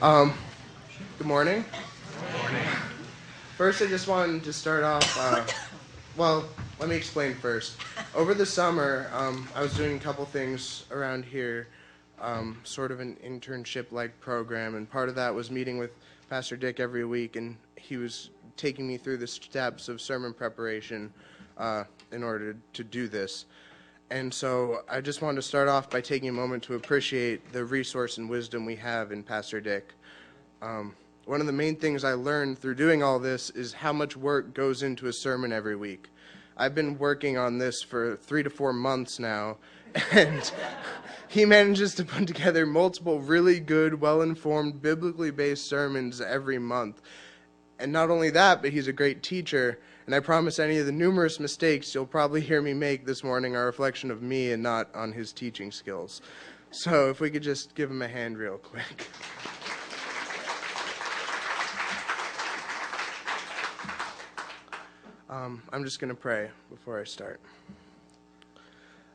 Um, good morning. First, I just wanted to start off. Uh, well, let me explain first. Over the summer, um, I was doing a couple things around here, um, sort of an internship like program, and part of that was meeting with Pastor Dick every week, and he was taking me through the steps of sermon preparation uh, in order to do this. And so I just wanted to start off by taking a moment to appreciate the resource and wisdom we have in Pastor Dick. Um, one of the main things I learned through doing all this is how much work goes into a sermon every week. I've been working on this for three to four months now, and he manages to put together multiple really good, well informed, biblically based sermons every month. And not only that, but he's a great teacher and I promise any of the numerous mistakes you'll probably hear me make this morning are a reflection of me and not on his teaching skills. So if we could just give him a hand real quick. Um, I'm just going to pray before I start.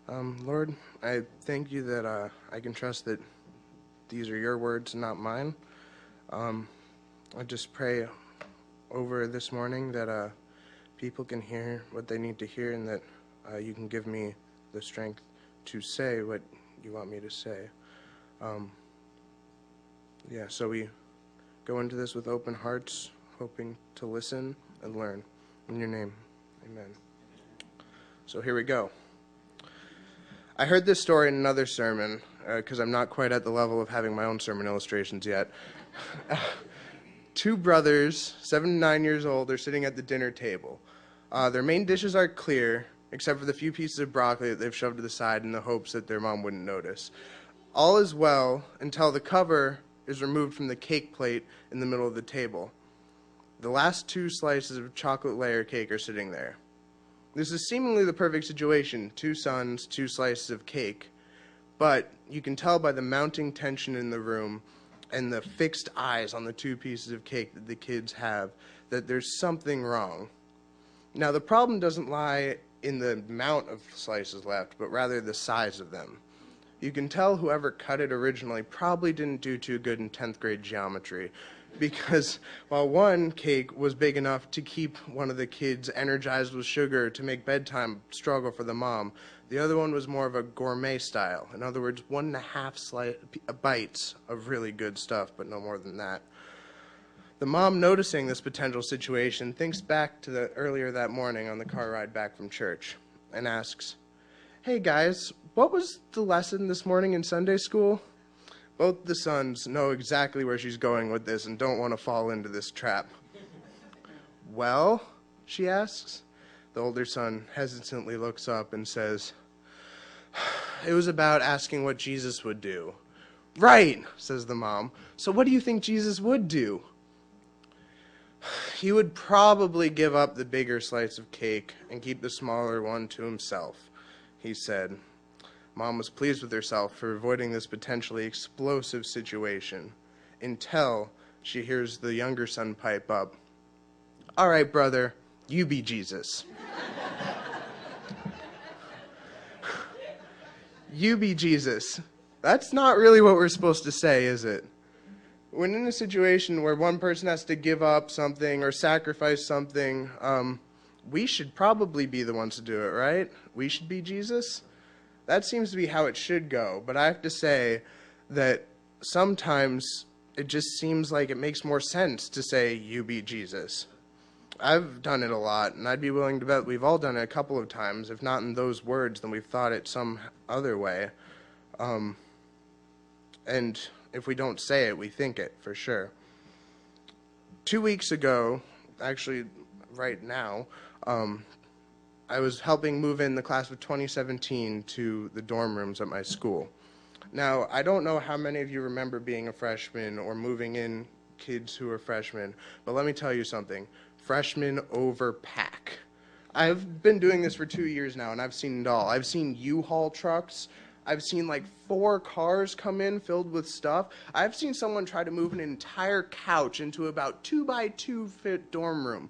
Um, Lord, I thank you that uh, I can trust that these are your words, and not mine. Um, I just pray over this morning that uh, people can hear what they need to hear and that uh, you can give me the strength to say what you want me to say. Um, yeah, so we go into this with open hearts, hoping to listen and learn. In your name, amen. So here we go. I heard this story in another sermon because uh, I'm not quite at the level of having my own sermon illustrations yet. Two brothers, seven and nine years old, are sitting at the dinner table. Uh, their main dishes are clear, except for the few pieces of broccoli that they've shoved to the side in the hopes that their mom wouldn't notice. All is well until the cover is removed from the cake plate in the middle of the table. The last two slices of chocolate layer cake are sitting there. This is seemingly the perfect situation two sons, two slices of cake. But you can tell by the mounting tension in the room and the fixed eyes on the two pieces of cake that the kids have that there's something wrong. Now, the problem doesn't lie in the amount of slices left, but rather the size of them. You can tell whoever cut it originally probably didn't do too good in 10th grade geometry because while one cake was big enough to keep one of the kids energized with sugar to make bedtime struggle for the mom, the other one was more of a gourmet style. In other words, one and a half sli- uh, uh, bites of really good stuff, but no more than that. The mom, noticing this potential situation, thinks back to the earlier that morning on the car ride back from church and asks, Hey guys, what was the lesson this morning in Sunday school? Both the sons know exactly where she's going with this and don't want to fall into this trap. well, she asks. The older son hesitantly looks up and says, It was about asking what Jesus would do. Right, says the mom. So what do you think Jesus would do? He would probably give up the bigger slice of cake and keep the smaller one to himself, he said. Mom was pleased with herself for avoiding this potentially explosive situation until she hears the younger son pipe up. All right, brother, you be Jesus. you be Jesus. That's not really what we're supposed to say, is it? When in a situation where one person has to give up something or sacrifice something, um, we should probably be the ones to do it, right? We should be Jesus. That seems to be how it should go. But I have to say that sometimes it just seems like it makes more sense to say, You be Jesus. I've done it a lot, and I'd be willing to bet we've all done it a couple of times. If not in those words, then we've thought it some other way. Um, and if we don't say it, we think it for sure. Two weeks ago, actually, right now, um, I was helping move in the class of 2017 to the dorm rooms at my school. Now, I don't know how many of you remember being a freshman or moving in kids who are freshmen, but let me tell you something freshmen overpack. I've been doing this for two years now, and I've seen it all. I've seen U-Haul trucks I've seen like four cars come in filled with stuff. I've seen someone try to move an entire couch into about two by two fit dorm room.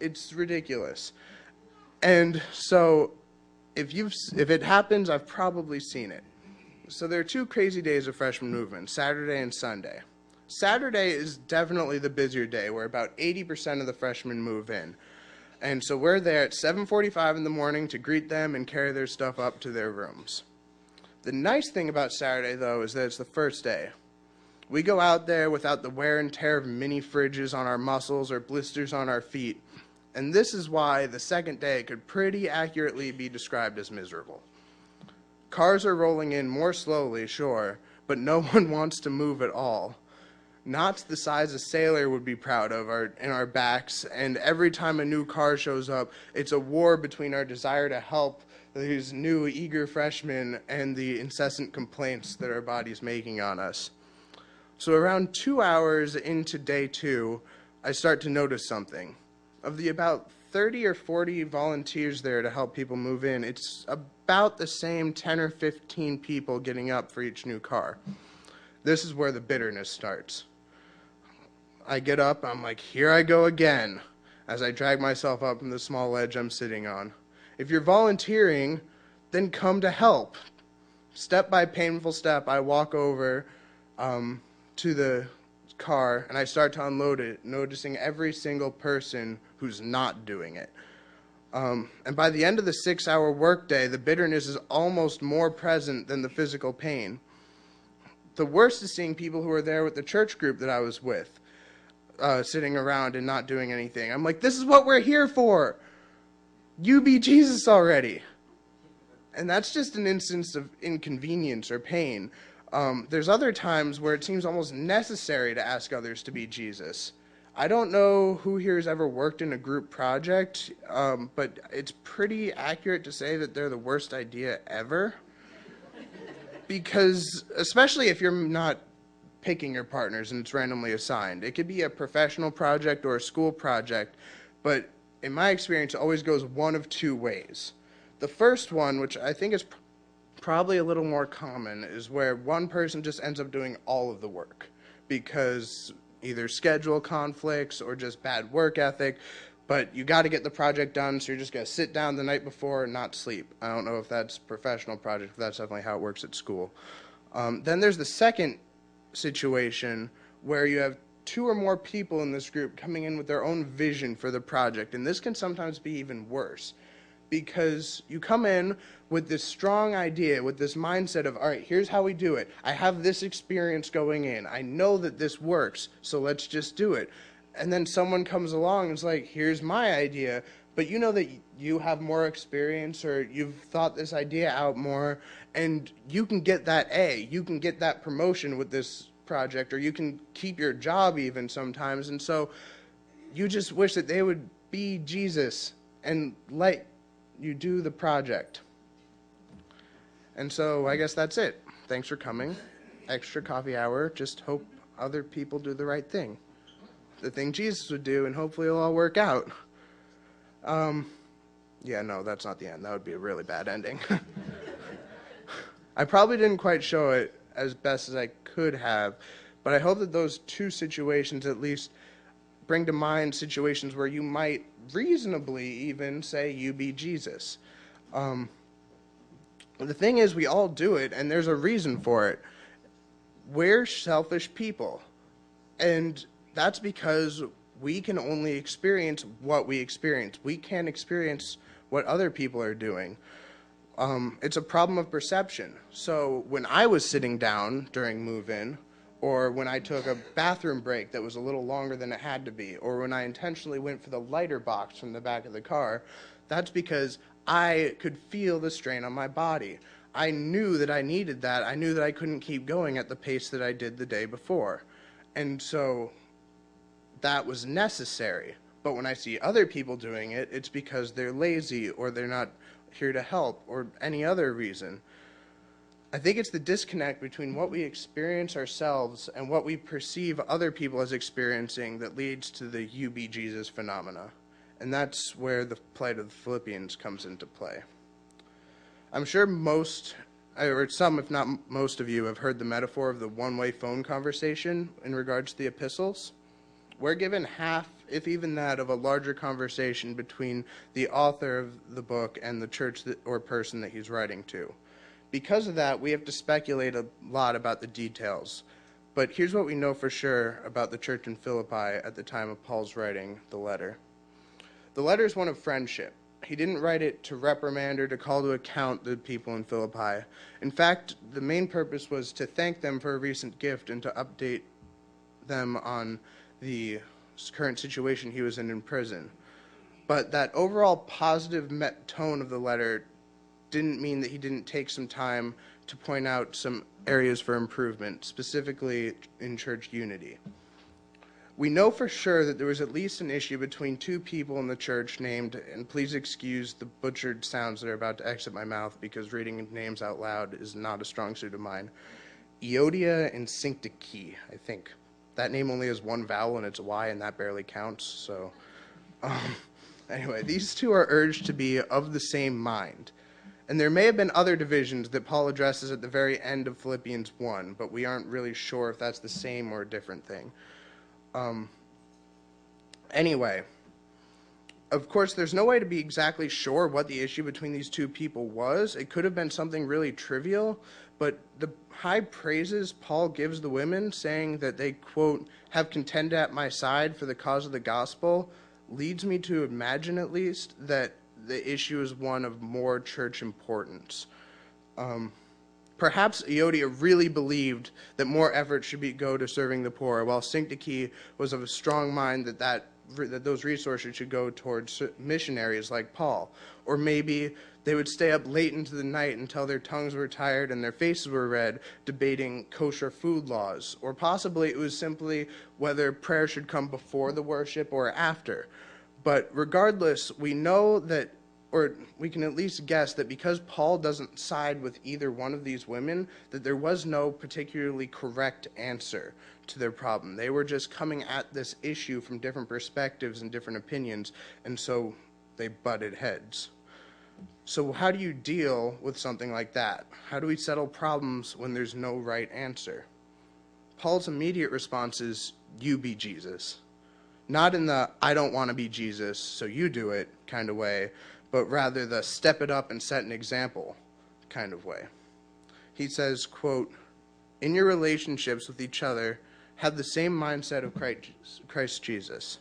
It's ridiculous. And so if you've if it happens, I've probably seen it. So there are two crazy days of freshman movement, Saturday and Sunday. Saturday is definitely the busier day where about 80% of the freshmen move in. And so we're there at 7:45 in the morning to greet them and carry their stuff up to their rooms. The nice thing about Saturday though is that it's the first day. We go out there without the wear and tear of mini fridges on our muscles or blisters on our feet. And this is why the second day could pretty accurately be described as miserable. Cars are rolling in more slowly, sure, but no one wants to move at all. Knots the size a sailor would be proud of are in our backs, and every time a new car shows up, it's a war between our desire to help these new eager freshmen and the incessant complaints that our body's making on us. So around two hours into day two, I start to notice something. Of the about 30 or 40 volunteers there to help people move in, it's about the same 10 or 15 people getting up for each new car. This is where the bitterness starts. I get up, I'm like, here I go again, as I drag myself up from the small ledge I'm sitting on. If you're volunteering, then come to help. Step by painful step, I walk over um, to the car and I start to unload it, noticing every single person who's not doing it. Um, and by the end of the six hour workday, the bitterness is almost more present than the physical pain. The worst is seeing people who are there with the church group that I was with uh, sitting around and not doing anything. I'm like, this is what we're here for. You be Jesus already. And that's just an instance of inconvenience or pain. Um, there's other times where it seems almost necessary to ask others to be Jesus. I don't know who here has ever worked in a group project, um, but it's pretty accurate to say that they're the worst idea ever. because, especially if you're not picking your partners and it's randomly assigned. It could be a professional project or a school project, but in my experience, it always goes one of two ways. The first one, which I think is pr- probably a little more common, is where one person just ends up doing all of the work because either schedule conflicts or just bad work ethic. But you got to get the project done, so you're just going to sit down the night before and not sleep. I don't know if that's professional project, but that's definitely how it works at school. Um, then there's the second situation where you have two or more people in this group coming in with their own vision for the project. And this can sometimes be even worse because you come in with this strong idea, with this mindset of, all right, here's how we do it. I have this experience going in. I know that this works, so let's just do it. And then someone comes along and is like, here's my idea, but you know that you have more experience or you've thought this idea out more and you can get that A, you can get that promotion with this project or you can keep your job even sometimes and so you just wish that they would be Jesus and let you do the project. And so I guess that's it. Thanks for coming. Extra coffee hour. Just hope other people do the right thing. The thing Jesus would do, and hopefully it'll all work out. Um, yeah, no, that's not the end. That would be a really bad ending. I probably didn't quite show it as best as I could have, but I hope that those two situations at least bring to mind situations where you might reasonably even say you be Jesus. Um, the thing is, we all do it, and there's a reason for it. We're selfish people, and that's because we can only experience what we experience. We can't experience what other people are doing. Um, it's a problem of perception. So when I was sitting down during move in, or when I took a bathroom break that was a little longer than it had to be, or when I intentionally went for the lighter box from the back of the car, that's because I could feel the strain on my body. I knew that I needed that. I knew that I couldn't keep going at the pace that I did the day before. And so that was necessary. But when I see other people doing it, it's because they're lazy or they're not here to help or any other reason. I think it's the disconnect between what we experience ourselves and what we perceive other people as experiencing that leads to the you be Jesus phenomena. And that's where the plight of the Philippians comes into play. I'm sure most, or some, if not most of you, have heard the metaphor of the one way phone conversation in regards to the epistles we're given half, if even that, of a larger conversation between the author of the book and the church that, or person that he's writing to. Because of that, we have to speculate a lot about the details. But here's what we know for sure about the church in Philippi at the time of Paul's writing the letter. The letter is one of friendship. He didn't write it to reprimand or to call to account the people in Philippi. In fact, the main purpose was to thank them for a recent gift and to update them on the current situation he was in in prison. But that overall positive tone of the letter didn't mean that he didn't take some time to point out some areas for improvement, specifically in church unity. We know for sure that there was at least an issue between two people in the church named, and please excuse the butchered sounds that are about to exit my mouth because reading names out loud is not a strong suit of mine. Euodia and Syntyche, I think. That name only has one vowel and it's Y, and that barely counts. So, um, anyway, these two are urged to be of the same mind. And there may have been other divisions that Paul addresses at the very end of Philippians 1, but we aren't really sure if that's the same or a different thing. Um, anyway, of course, there's no way to be exactly sure what the issue between these two people was. It could have been something really trivial, but the high praises Paul gives the women, saying that they, quote, have contended at my side for the cause of the gospel, leads me to imagine at least that the issue is one of more church importance. Um, Perhaps Euodia really believed that more effort should be go to serving the poor, while Syntyche was of a strong mind that, that that those resources should go towards missionaries like Paul. Or maybe they would stay up late into the night until their tongues were tired and their faces were red, debating kosher food laws. Or possibly it was simply whether prayer should come before the worship or after. But regardless, we know that or we can at least guess that because Paul doesn't side with either one of these women, that there was no particularly correct answer to their problem. They were just coming at this issue from different perspectives and different opinions, and so they butted heads. So, how do you deal with something like that? How do we settle problems when there's no right answer? Paul's immediate response is, You be Jesus. Not in the I don't want to be Jesus, so you do it kind of way, but rather the step it up and set an example kind of way. He says, quote, in your relationships with each other, have the same mindset of Christ Jesus.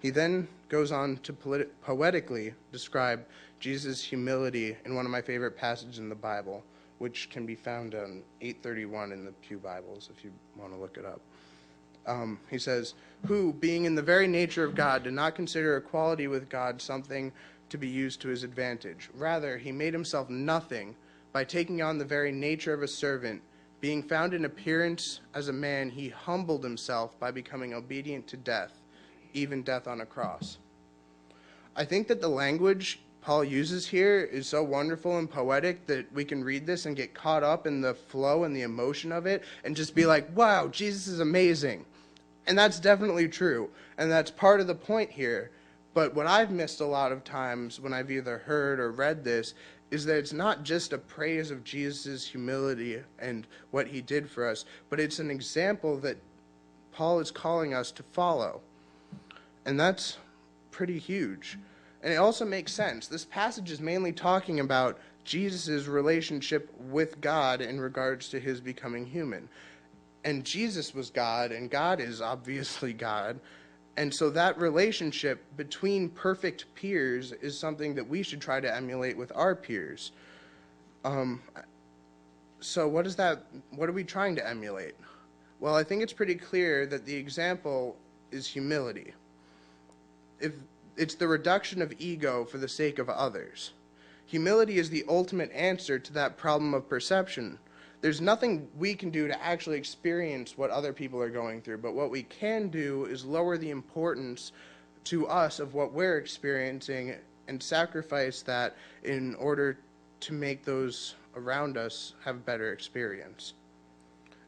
He then goes on to poetically describe Jesus' humility in one of my favorite passages in the Bible, which can be found on 831 in the Pew Bibles if you want to look it up. Um, he says, Who, being in the very nature of God, did not consider equality with God something to be used to his advantage. Rather, he made himself nothing by taking on the very nature of a servant. Being found in appearance as a man, he humbled himself by becoming obedient to death, even death on a cross. I think that the language Paul uses here is so wonderful and poetic that we can read this and get caught up in the flow and the emotion of it and just be like, wow, Jesus is amazing. And that's definitely true. And that's part of the point here but what I've missed a lot of times when I've either heard or read this is that it's not just a praise of Jesus' humility and what he did for us, but it's an example that Paul is calling us to follow. And that's pretty huge. And it also makes sense. This passage is mainly talking about Jesus' relationship with God in regards to his becoming human. And Jesus was God, and God is obviously God. And so that relationship between perfect peers is something that we should try to emulate with our peers. Um, so what is that? What are we trying to emulate? Well, I think it's pretty clear that the example is humility. If it's the reduction of ego for the sake of others. Humility is the ultimate answer to that problem of perception there's nothing we can do to actually experience what other people are going through, but what we can do is lower the importance to us of what we're experiencing and sacrifice that in order to make those around us have a better experience.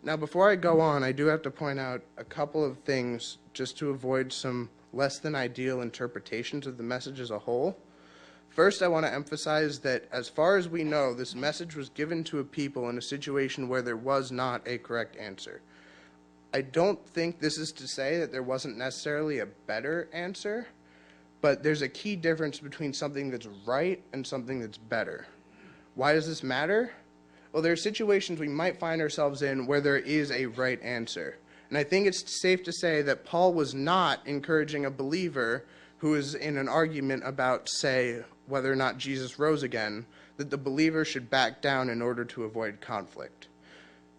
Now, before I go on, I do have to point out a couple of things just to avoid some less than ideal interpretations of the message as a whole. First, I want to emphasize that as far as we know, this message was given to a people in a situation where there was not a correct answer. I don't think this is to say that there wasn't necessarily a better answer, but there's a key difference between something that's right and something that's better. Why does this matter? Well, there are situations we might find ourselves in where there is a right answer. And I think it's safe to say that Paul was not encouraging a believer who is in an argument about, say, whether or not Jesus rose again, that the believer should back down in order to avoid conflict.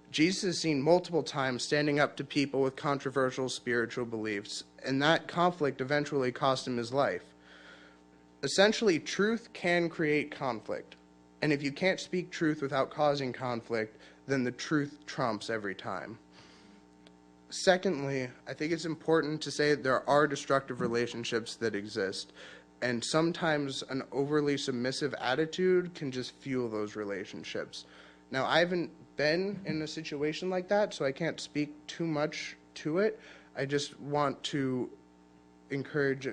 Jesus is seen multiple times standing up to people with controversial spiritual beliefs, and that conflict eventually cost him his life. Essentially, truth can create conflict. And if you can't speak truth without causing conflict, then the truth trumps every time. Secondly, I think it's important to say there are destructive relationships that exist. And sometimes an overly submissive attitude can just fuel those relationships. Now, I haven't been in a situation like that, so I can't speak too much to it. I just want to encourage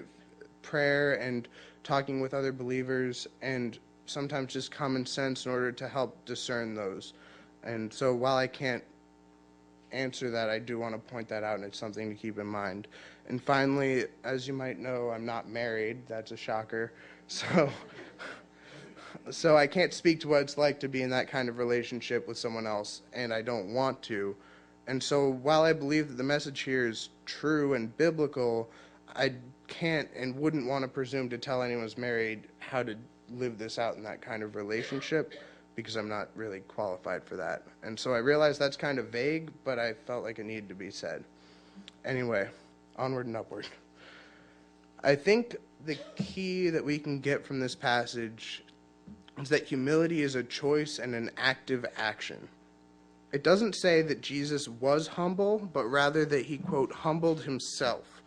prayer and talking with other believers and sometimes just common sense in order to help discern those. And so while I can't answer that, I do want to point that out, and it's something to keep in mind. And finally, as you might know, I'm not married. That's a shocker. So so I can't speak to what it's like to be in that kind of relationship with someone else, and I don't want to. And so while I believe that the message here is true and biblical, I can't and wouldn't want to presume to tell anyone who's married how to live this out in that kind of relationship because I'm not really qualified for that. And so I realized that's kind of vague, but I felt like it needed to be said. Anyway, onward and upward. I think the key that we can get from this passage is that humility is a choice and an active action. It doesn't say that Jesus was humble, but rather that he, quote, humbled himself.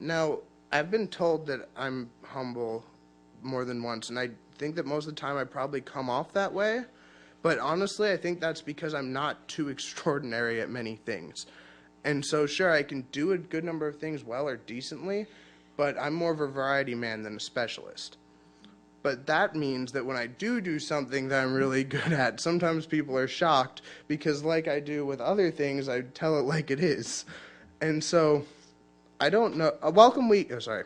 Now, I've been told that I'm humble more than once, and I think that most of the time I probably come off that way. But honestly, I think that's because I'm not too extraordinary at many things. And so, sure, I can do a good number of things well or decently, but I'm more of a variety man than a specialist. But that means that when I do do something that I'm really good at, sometimes people are shocked because, like I do with other things, I tell it like it is. And so, I don't know. A welcome week, oh, sorry.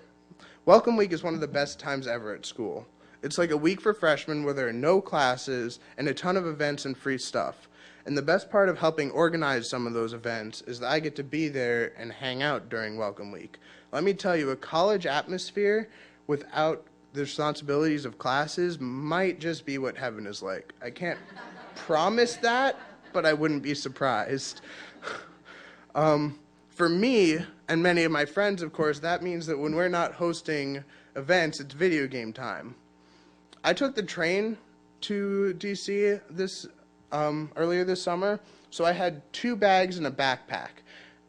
Welcome week is one of the best times ever at school. It's like a week for freshmen where there are no classes and a ton of events and free stuff. And the best part of helping organize some of those events is that I get to be there and hang out during Welcome Week. Let me tell you, a college atmosphere without the responsibilities of classes might just be what heaven is like. I can't promise that, but I wouldn't be surprised. um, for me and many of my friends, of course, that means that when we're not hosting events, it's video game time. I took the train to DC this um, earlier this summer, so I had two bags and a backpack,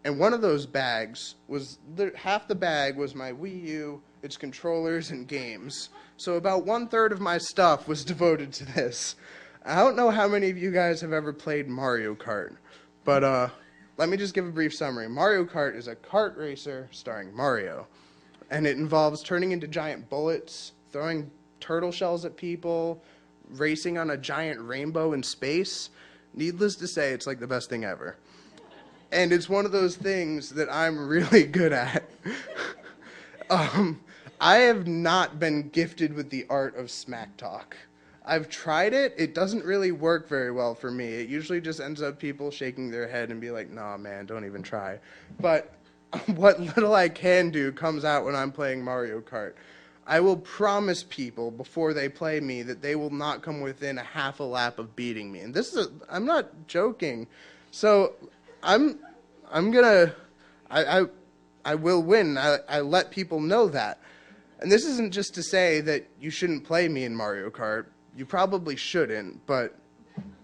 and one of those bags was half the bag was my Wii U its controllers, and games. So about one third of my stuff was devoted to this. I don't know how many of you guys have ever played Mario Kart, but uh, let me just give a brief summary. Mario Kart is a kart racer starring Mario, and it involves turning into giant bullets, throwing turtle shells at people, racing on a giant rainbow in space. Needless to say, it's like the best thing ever. And it's one of those things that I'm really good at. um, I have not been gifted with the art of smack talk. I've tried it. It doesn't really work very well for me. It usually just ends up people shaking their head and be like, nah, man, don't even try. But what little I can do comes out when I'm playing Mario Kart. I will promise people before they play me that they will not come within a half a lap of beating me. And this is, i am not joking. So I'm, I'm gonna, I, I, I will win. I, I let people know that. And this isn't just to say that you shouldn't play me in Mario Kart. You probably shouldn't, but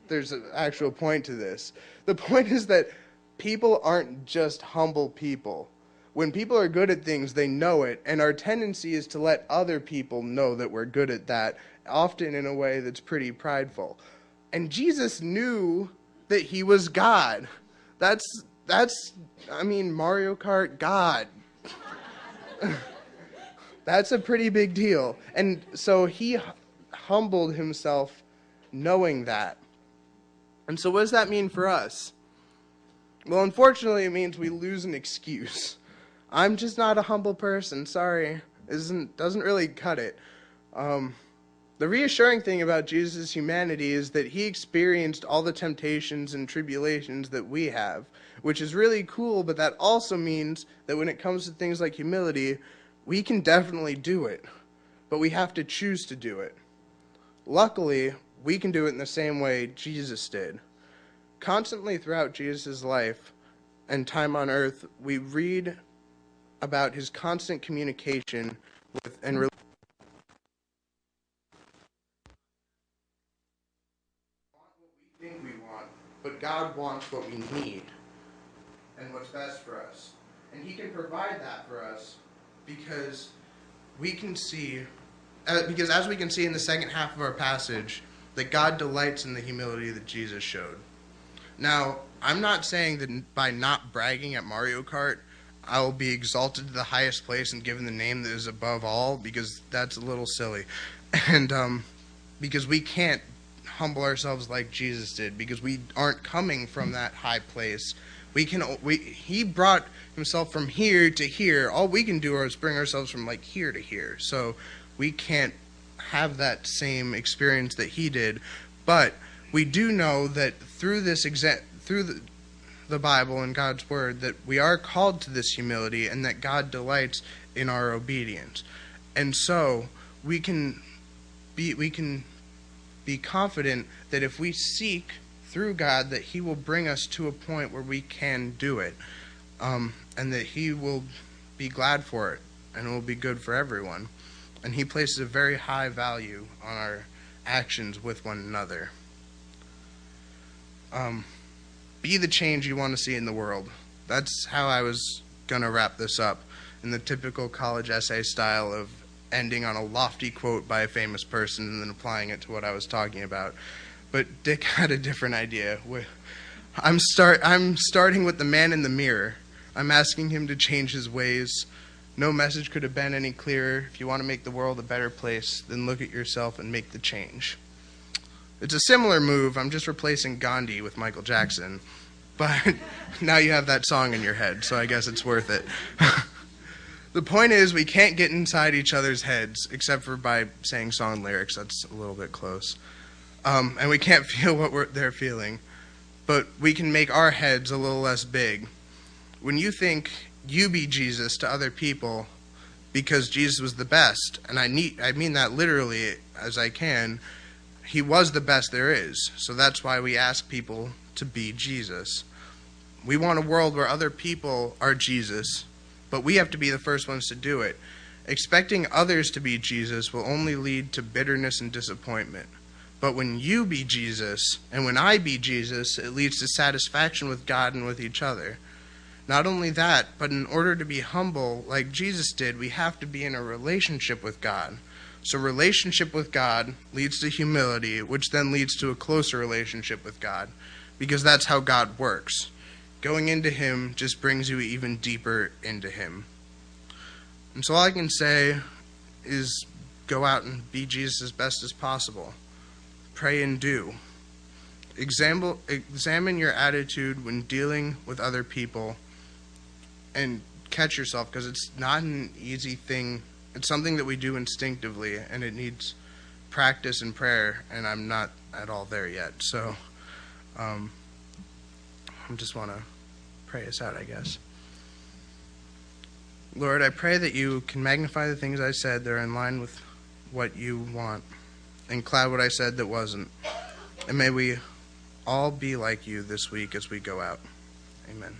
there's an actual point to this. The point is that people aren't just humble people. When people are good at things, they know it, and our tendency is to let other people know that we're good at that, often in a way that's pretty prideful. And Jesus knew that he was God. That's that's I mean Mario Kart God. That's a pretty big deal. And so he humbled himself knowing that. And so, what does that mean for us? Well, unfortunately, it means we lose an excuse. I'm just not a humble person. Sorry, isn't doesn't really cut it. Um, The reassuring thing about Jesus' humanity is that he experienced all the temptations and tribulations that we have, which is really cool, but that also means that when it comes to things like humility, we can definitely do it, but we have to choose to do it. Luckily, we can do it in the same way Jesus did. Constantly throughout Jesus' life and time on earth, we read about his constant communication with and really want what we think we want, but God wants what we need and what's best for us. And He can provide that for us because we can see, uh, because as we can see in the second half of our passage, that God delights in the humility that Jesus showed. Now, I'm not saying that by not bragging at Mario Kart, I will be exalted to the highest place and given the name that is above all, because that's a little silly. And um, because we can't humble ourselves like Jesus did because we aren't coming from that high place. We can we he brought himself from here to here. All we can do is bring ourselves from like here to here. So we can't have that same experience that he did, but we do know that through this exa- through the the Bible and God's word that we are called to this humility and that God delights in our obedience. And so we can be we can be confident that if we seek through God, that He will bring us to a point where we can do it, um, and that He will be glad for it, and it will be good for everyone. And He places a very high value on our actions with one another. Um, be the change you want to see in the world. That's how I was going to wrap this up in the typical college essay style of ending on a lofty quote by a famous person and then applying it to what I was talking about. But Dick had a different idea. I'm start I'm starting with the man in the mirror. I'm asking him to change his ways. No message could have been any clearer. If you want to make the world a better place, then look at yourself and make the change. It's a similar move. I'm just replacing Gandhi with Michael Jackson. But now you have that song in your head, so I guess it's worth it. the point is, we can't get inside each other's heads except for by saying song lyrics. That's a little bit close. Um, and we can't feel what they're feeling, but we can make our heads a little less big. When you think you be Jesus to other people because Jesus was the best, and I need I mean that literally as I can, he was the best there is. So that's why we ask people to be Jesus. We want a world where other people are Jesus but we have to be the first ones to do it. Expecting others to be Jesus will only lead to bitterness and disappointment. But when you be Jesus, and when I be Jesus, it leads to satisfaction with God and with each other. Not only that, but in order to be humble like Jesus did, we have to be in a relationship with God. So, relationship with God leads to humility, which then leads to a closer relationship with God, because that's how God works. Going into Him just brings you even deeper into Him. And so all I can say is go out and be Jesus as best as possible. Pray and do. Example, examine your attitude when dealing with other people and catch yourself because it's not an easy thing. It's something that we do instinctively and it needs practice and prayer, and I'm not at all there yet. So, um, I just want to pray us out, I guess. Lord, I pray that you can magnify the things I said that are in line with what you want and cloud what I said that wasn't. And may we all be like you this week as we go out. Amen.